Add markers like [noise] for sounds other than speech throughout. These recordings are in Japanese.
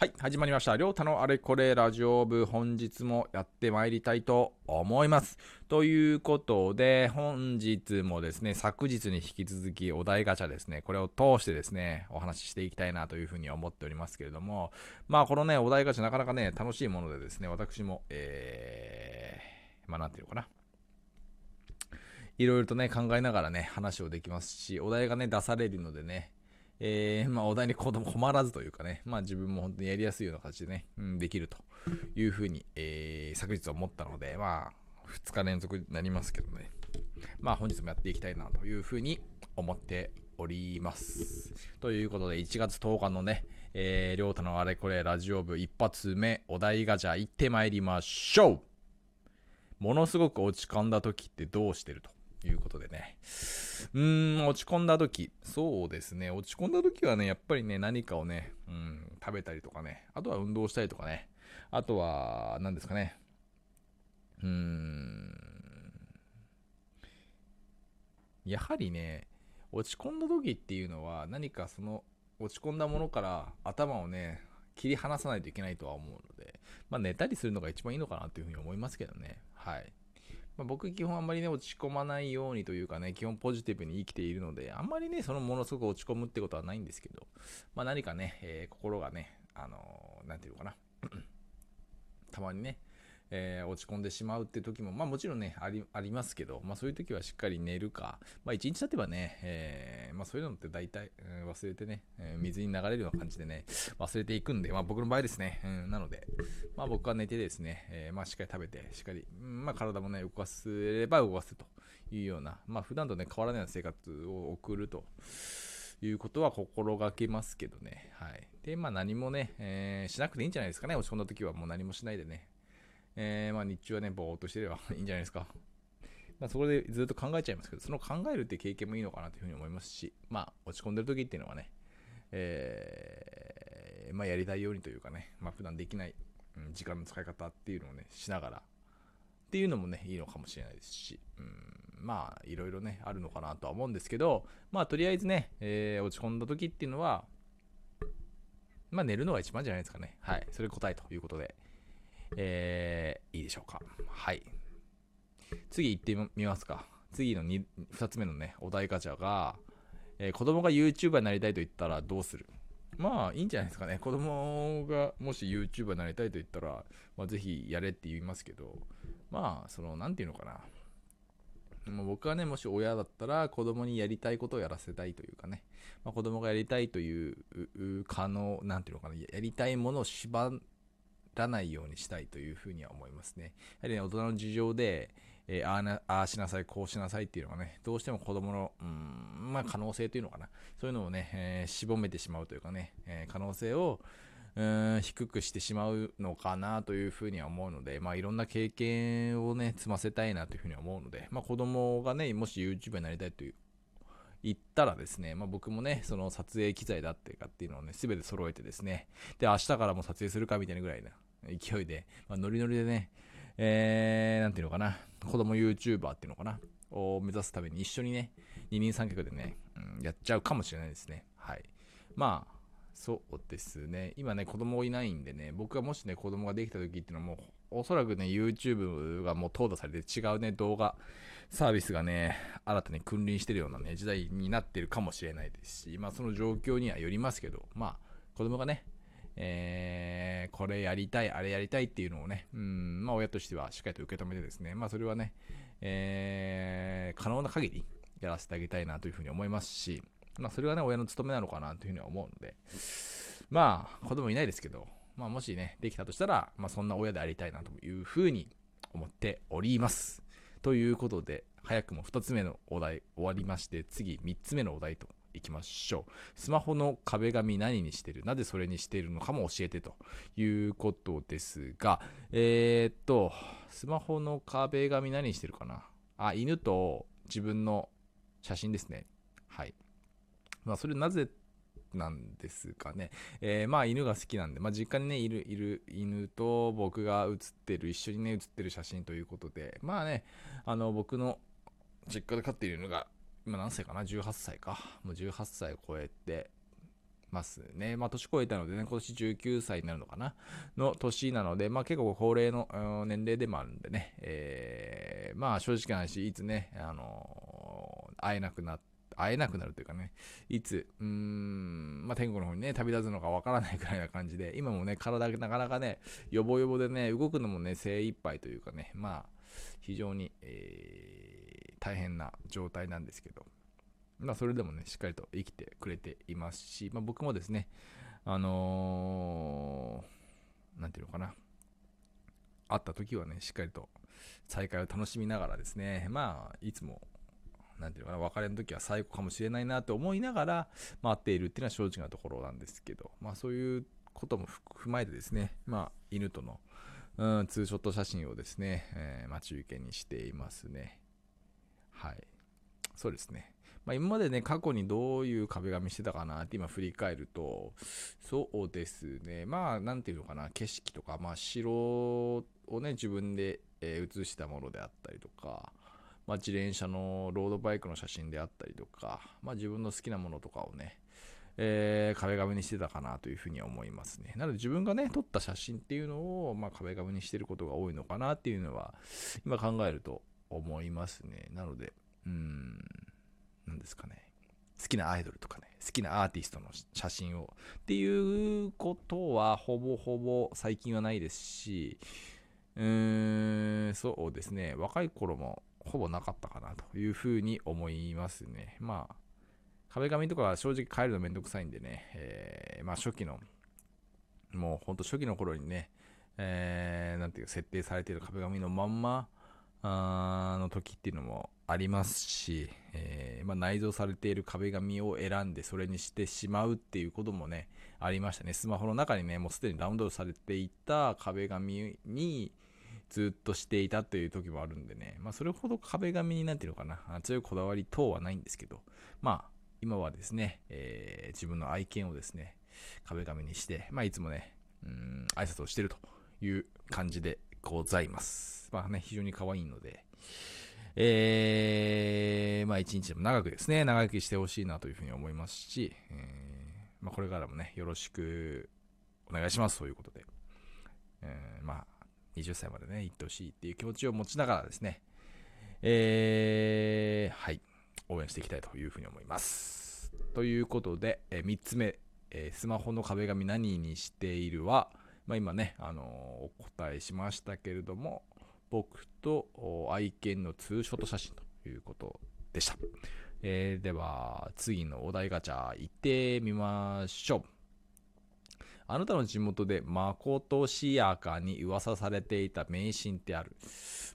はい、始まりました。りょうたのあれこれラジオ部、本日もやってまいりたいと思います。ということで、本日もですね、昨日に引き続きお題ガチャですね、これを通してですね、お話ししていきたいなというふうに思っておりますけれども、まあ、このね、お題ガチャなかなかね、楽しいものでですね、私も、えー、まあ、なんていうのかな。いろいろとね、考えながらね、話をできますし、お題がね、出されるのでね、えー、まあ、お題に困らずというかね、まあ、自分も本当にやりやすいような形でね、うん、できるというふうに、えー、昨日思ったので、まあ、2日連続になりますけどね、まあ、本日もやっていきたいなというふうに思っております。ということで、1月10日のね、えー、りょうたのあれこれラジオ部一発目、お題ガチャ行ってまいりましょう。ものすごく落ち込んだ時ってどうしてると？いうことでね。うーん、落ち込んだ時。そうですね。落ち込んだ時はね、やっぱりね、何かをね、うん、食べたりとかね。あとは運動したりとかね。あとは、何ですかね。うーん。やはりね、落ち込んだ時っていうのは、何かその、落ち込んだものから頭をね、切り離さないといけないとは思うので、まあ寝たりするのが一番いいのかなというふうに思いますけどね。はい。まあ、僕基本あんまりね、落ち込まないようにというかね、基本ポジティブに生きているので、あんまりね、そのものすごく落ち込むってことはないんですけど、まあ何かね、えー、心がね、あのー、て言うのかな、[clears throat] たまにね、えー、落ち込んでしまうって時も、まあもちろんね、ありありますけど、まあそういう時はしっかり寝るか、まあ一日経てばね、えー、まあそういうのって大体、えー、忘れてね、えー、水に流れるような感じでね、忘れていくんで、まあ僕の場合ですね、うん、なので、まあ僕は寝てですね、えー、まあしっかり食べて、しっかり、まあ体もね、動かせれば動かすというような、まあ普段とね、変わらないような生活を送ると。いうことは心がけますけどね。はい。で、まあ何もね、えー、しなくていいんじゃないですかね。落ち込んだ時はもう何もしないでね。えー、まあ日中はね、ぼーっとしてれば [laughs] いいんじゃないですか。まあ、そこでずっと考えちゃいますけど、その考えるって経験もいいのかなというふうに思いますし、まあ、落ち込んでる時っていうのはね、えー、まあ、やりたいようにというかね、まあ、普段できない、うん、時間の使い方っていうのをね、しながら、っていうのもね、いいのかもしれないですし、うん、まあ、いろいろね、あるのかなとは思うんですけど、まあ、とりあえずね、えー、落ち込んだ時っていうのは、まあ、寝るのが一番じゃないですかね。はい。それ答えということで。えー、いいでしょうか。はい。次行ってみますか。次の 2, 2つ目のね、お題ガチャが、えー、子供が YouTuber になりたいと言ったらどうする？まあいいんじゃないですかね。子供がもし YouTuber になりたいと言ったら、まあ、ぜひやれって言いますけど、まあ、その、なんていうのかな。まあ、僕はね、もし親だったら子供にやりたいことをやらせたいというかね、まあ、子供がやりたいという可能、なんていうのかな、やりたいものを縛らないようにしたいというふうには思いますね。やはりね、大人の事情で、えー、あなあしなさい、こうしなさいっていうのがね、どうしても子供の、うん、まあ可能性というのかな。そういうのをね、えー、絞めてしまうというかね、えー、可能性を、うん低くしてしまうのかなというふうには思うので、まあいろんな経験をね、積ませたいなというふうに思うので、まあ子供がね、もし YouTuber になりたいという言ったらですね、まあ、僕もね、その撮影機材だっていうかっていうのをね、すべて揃えてですね、で、明日からも撮影するかみたいなぐらいな勢いで、まあ、ノリノリでね、えー、なんていうのかな、子供 YouTuber っていうのかな、を目指すために一緒にね、二人三脚でね、うん、やっちゃうかもしれないですね。はい。まあ、そうですね。今ね、子供いないんでね、僕がもしね、子供ができた時っていうのはもう、おそらくね、YouTube がもう淘汰されて違うね、動画、サービスがね、新たに君臨してるようなね、時代になってるかもしれないですし、まあその状況にはよりますけど、まあ、子供がね、えー、これやりたい、あれやりたいっていうのをね、うん、まあ親としてはしっかりと受け止めてですね、まあそれはね、えー、可能な限りやらせてあげたいなというふうに思いますし、まあそれはね、親の務めなのかなというふうには思うので、まあ子供いないですけど、まあもしね、できたとしたら、まあそんな親でありたいなというふうに思っております。ということで、早くも2つ目のお題終わりまして、次3つ目のお題といきましょう。スマホの壁紙何にしてる？なぜそれにしているのかも教えてということですが、えー、っと、スマホの壁紙何にしてるかな？あ、犬と自分の写真ですね。はい。まあ、それなぜなんですかね？えー、まあ犬が好きなんで、まあ実家にね、いる、いる犬と僕が写ってる、一緒にね、写ってる写真ということで、まあね、あの、僕の実家で飼っている犬が、今何歳かな ?18 歳か。もう18歳を超えて、ますね。まあ、年越えたのでね、今年19歳になるのかな？の年なので、まあ、結構高齢の年齢でもあるんでね、えー、まあ、正直な話、いつね、あのー、会えなくなって、会えなくなるというかね、いつ、うーん、まあ、天国の方にね、旅立つのかわからないくらいな感じで、今もね、体がなかなかね、よぼよぼでね、動くのもね、精一杯というかね、まあ、非常に、えー、大変な状態なんですけど、まあ、それでもね、しっかりと生きてくれていますし、まあ、僕もですね、あのー、なんていうのかな、会った時はね、しっかりと再会を楽しみながらですね、まあ、いつも、なんていうのかな、別れの時は最後かもしれないなと思いながら待っているっていうのは正直なところなんですけど、まあそういうことも踏まえてですね、まあ犬との、うん、ツーショット写真をですね、えー、待ち受けにしていますね。はい。そうですね。まあ、今までね、過去にどういう壁紙してたかなって今振り返ると、そうですね、まあ、なんていうのかな、景色とか、まあ、城をね、自分で、えー、写したものであったりとか、まあ、自転車のロードバイクの写真であったりとか、まあ、自分の好きなものとかをね、えー、壁紙にしてたかなというふうに思いますね。なので自分がね、撮った写真っていうのを、まあ、壁紙にしてることが多いのかなっていうのは、今考えると思いますね。なので、うん、なんですかね。好きなアイドルとかね、好きなアーティストの写真をっていうことはほぼほぼ最近はないですし、うーん、そうですね、若い頃もほぼなかったかなというふうに思いますね。まあ、壁紙とかは正直変えるのめんどくさいんでね、えー、まあ初期の、もうほんと初期の頃にね、えー、なんていうか設定されている壁紙のまんま、の時っていうのもありますし、えー、まあ、内蔵されている壁紙を選んでそれにしてしまうっていうこともね、ありましたね。スマホの中にね、もうすでにダウンロードされていた壁紙に、ずっとしていたという時もあるんでね、まあ、それほど壁紙になんていうのかな、強いこだわり等はないんですけど、まあ、今はですね、えー、自分の愛犬をですね、壁紙にして、まあ、いつもね、うん、挨拶をしてるという感じでございます。まあね、非常に可愛いので、えー、まあ一日でも長くですね、長生きしてほしいなというふうに思いますし、えー、まあこれからもね、よろしくお願いしますということで、えー、まあ20歳までね、行ってほしいっていう気持ちを持ちながらですね、えー、はい、応援していきたいというふうに思います。ということで、えー、3つ目、えー、スマホの壁紙何にしているは、まあ、今ね、あの、お答えしましたけれども、僕と愛犬のツーショット写真ということでした。えー、では、次のお題ガチャ行ってみましょう。あなたの地元でまことしやかに噂されていた迷信ってある。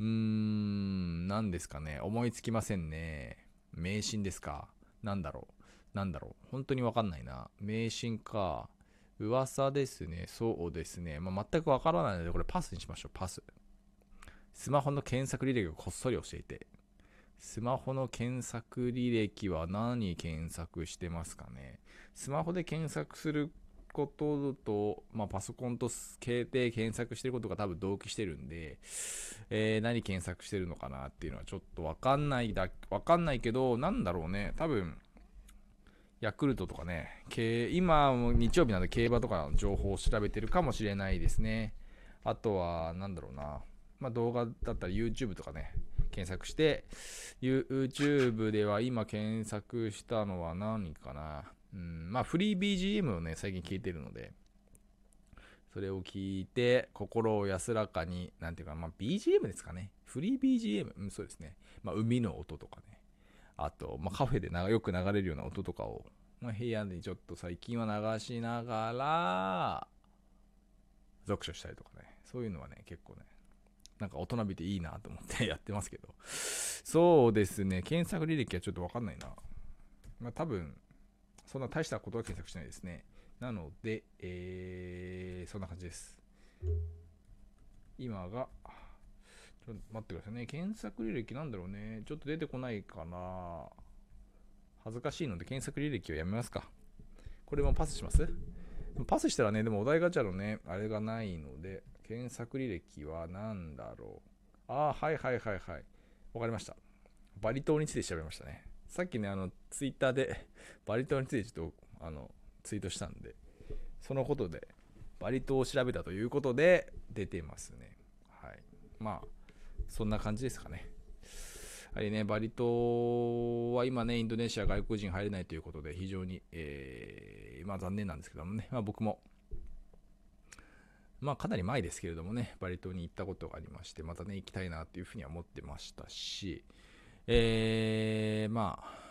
うーん、何ですかね。思いつきませんね。迷信ですか？なんだろう？なんだろう？本当にわかんないな。迷信か。噂ですね。そうですね。まあ、全くわからないので、これパスにしましょう。パス。スマホの検索履歴をこっそり教えて。スマホの検索履歴は何検索してますかねスマホで検索することと、まあ、パソコンと携帯検索してることが多分同期してるんで、えー、何検索してるのかなっていうのはちょっとわかんないだ、わかんないけど、なんだろうね、多分、ヤクルトとかね、今、日曜日なんで競馬とかの情報を調べてるかもしれないですね。あとは、なんだろうな、まあ、動画だったら YouTube とかね、検索して、YouTube では今検索したのは何かな。うん、まあフリー BGM をね、最近聞いてるので、それを聞いて、心を安らかに、なんていうか、まあ BGM ですかね。フリー BGM、うん、そうですね。まあ海の音とかね。あと、まあ、カフェでよく流れるような音とかを、まあ、部屋でちょっと最近は流しながら、読書したりとかね。そういうのはね、結構ね、なんか大人びていいなと思って [laughs] やってますけど。そうですね、検索履歴はちょっとわかんないな。まあ多分、そんな大したことは検索しないですね。なので、えー、そんな感じです。今が、ちょっと待ってくださいね。検索履歴なんだろうね。ちょっと出てこないかな。恥ずかしいので検索履歴をやめますか。これもパスします？パスしたらね、でもお題ガチャのね、あれがないので、検索履歴は何だろう。ああ、はいはいはいはい。わかりました。バリ島について調べましたね。さっきね、あの、ツイッターでバリ島についてちょっと、あの、ツイートしたんで、そのことで、バリ島を調べたということで、出てますね。はい。まあ、そんな感じですかね。やはりね、バリ島は今ね、インドネシア外国人入れないということで、非常に、えー、まあ残念なんですけどもね、まあ僕も、まあかなり前ですけれどもね、バリ島に行ったことがありまして、またね、行きたいなというふうには思ってましたし、えー、まあ、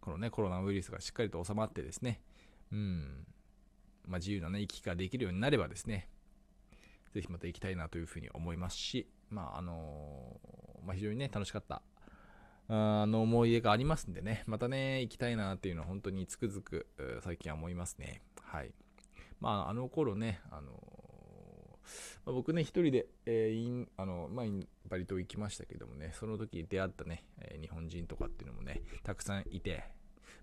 このね、コロナウイルスがしっかりと収まってですね、うん、まあ、自由なね、行き来ができるようになればですね、ぜひまた行きたいなというふうに思いますし、まあ、あのー、まあ、非常にね、楽しかった、あの思い出がありますんでね、またね、行きたいなっていうのは本当につくづく最近は思いますね。はい。まあ、あの頃ね、あのまあ、僕ね、一人で、えー、イン、あの、まあ、バリ島行きましたけどもね、その時出会ったね、えー、日本人とかっていうのもね、たくさんいて、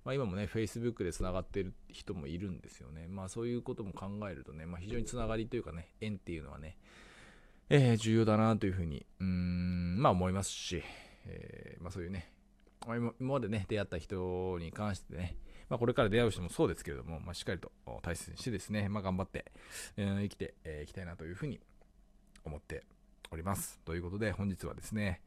まあ、今もね、Facebook で繋がってる人もいるんですよね。まあ、そういうことも考えるとね、まあ、非常につながりというかね、縁っていうのはね、えー、重要だなというふうに、うん、まあ思いますし、えー、まあそういうね、まあ、今までね、出会った人に関してね、まあ、これから出会う人もそうですけれども、まあ、しっかりと大切にしてですね、まあ、頑張って、えー、生きてい、えー、きたいなというふうに思っております。ということで、本日はですね、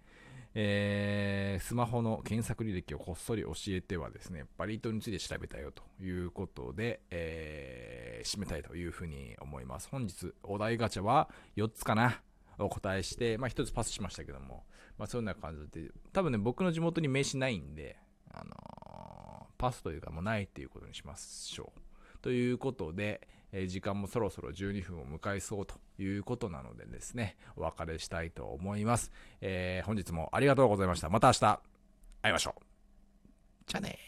えー、スマホの検索履歴をこっそり教えてはですね、バリートについて調べたよということで、えー、締めたいというふうに思います。本日、お題ガチャは4つかな。お答えして、まあ1つパスしましたけども、まあそういうような感じで、多分ね、僕の地元に名刺ないんで、あのー、パスというかもうないっていうことにしましょう。ということで、え時間もそろそろ12分を迎えそうということなのでですね、お別れしたいと思います。えー、本日もありがとうございました。また明日会いましょう。じゃあね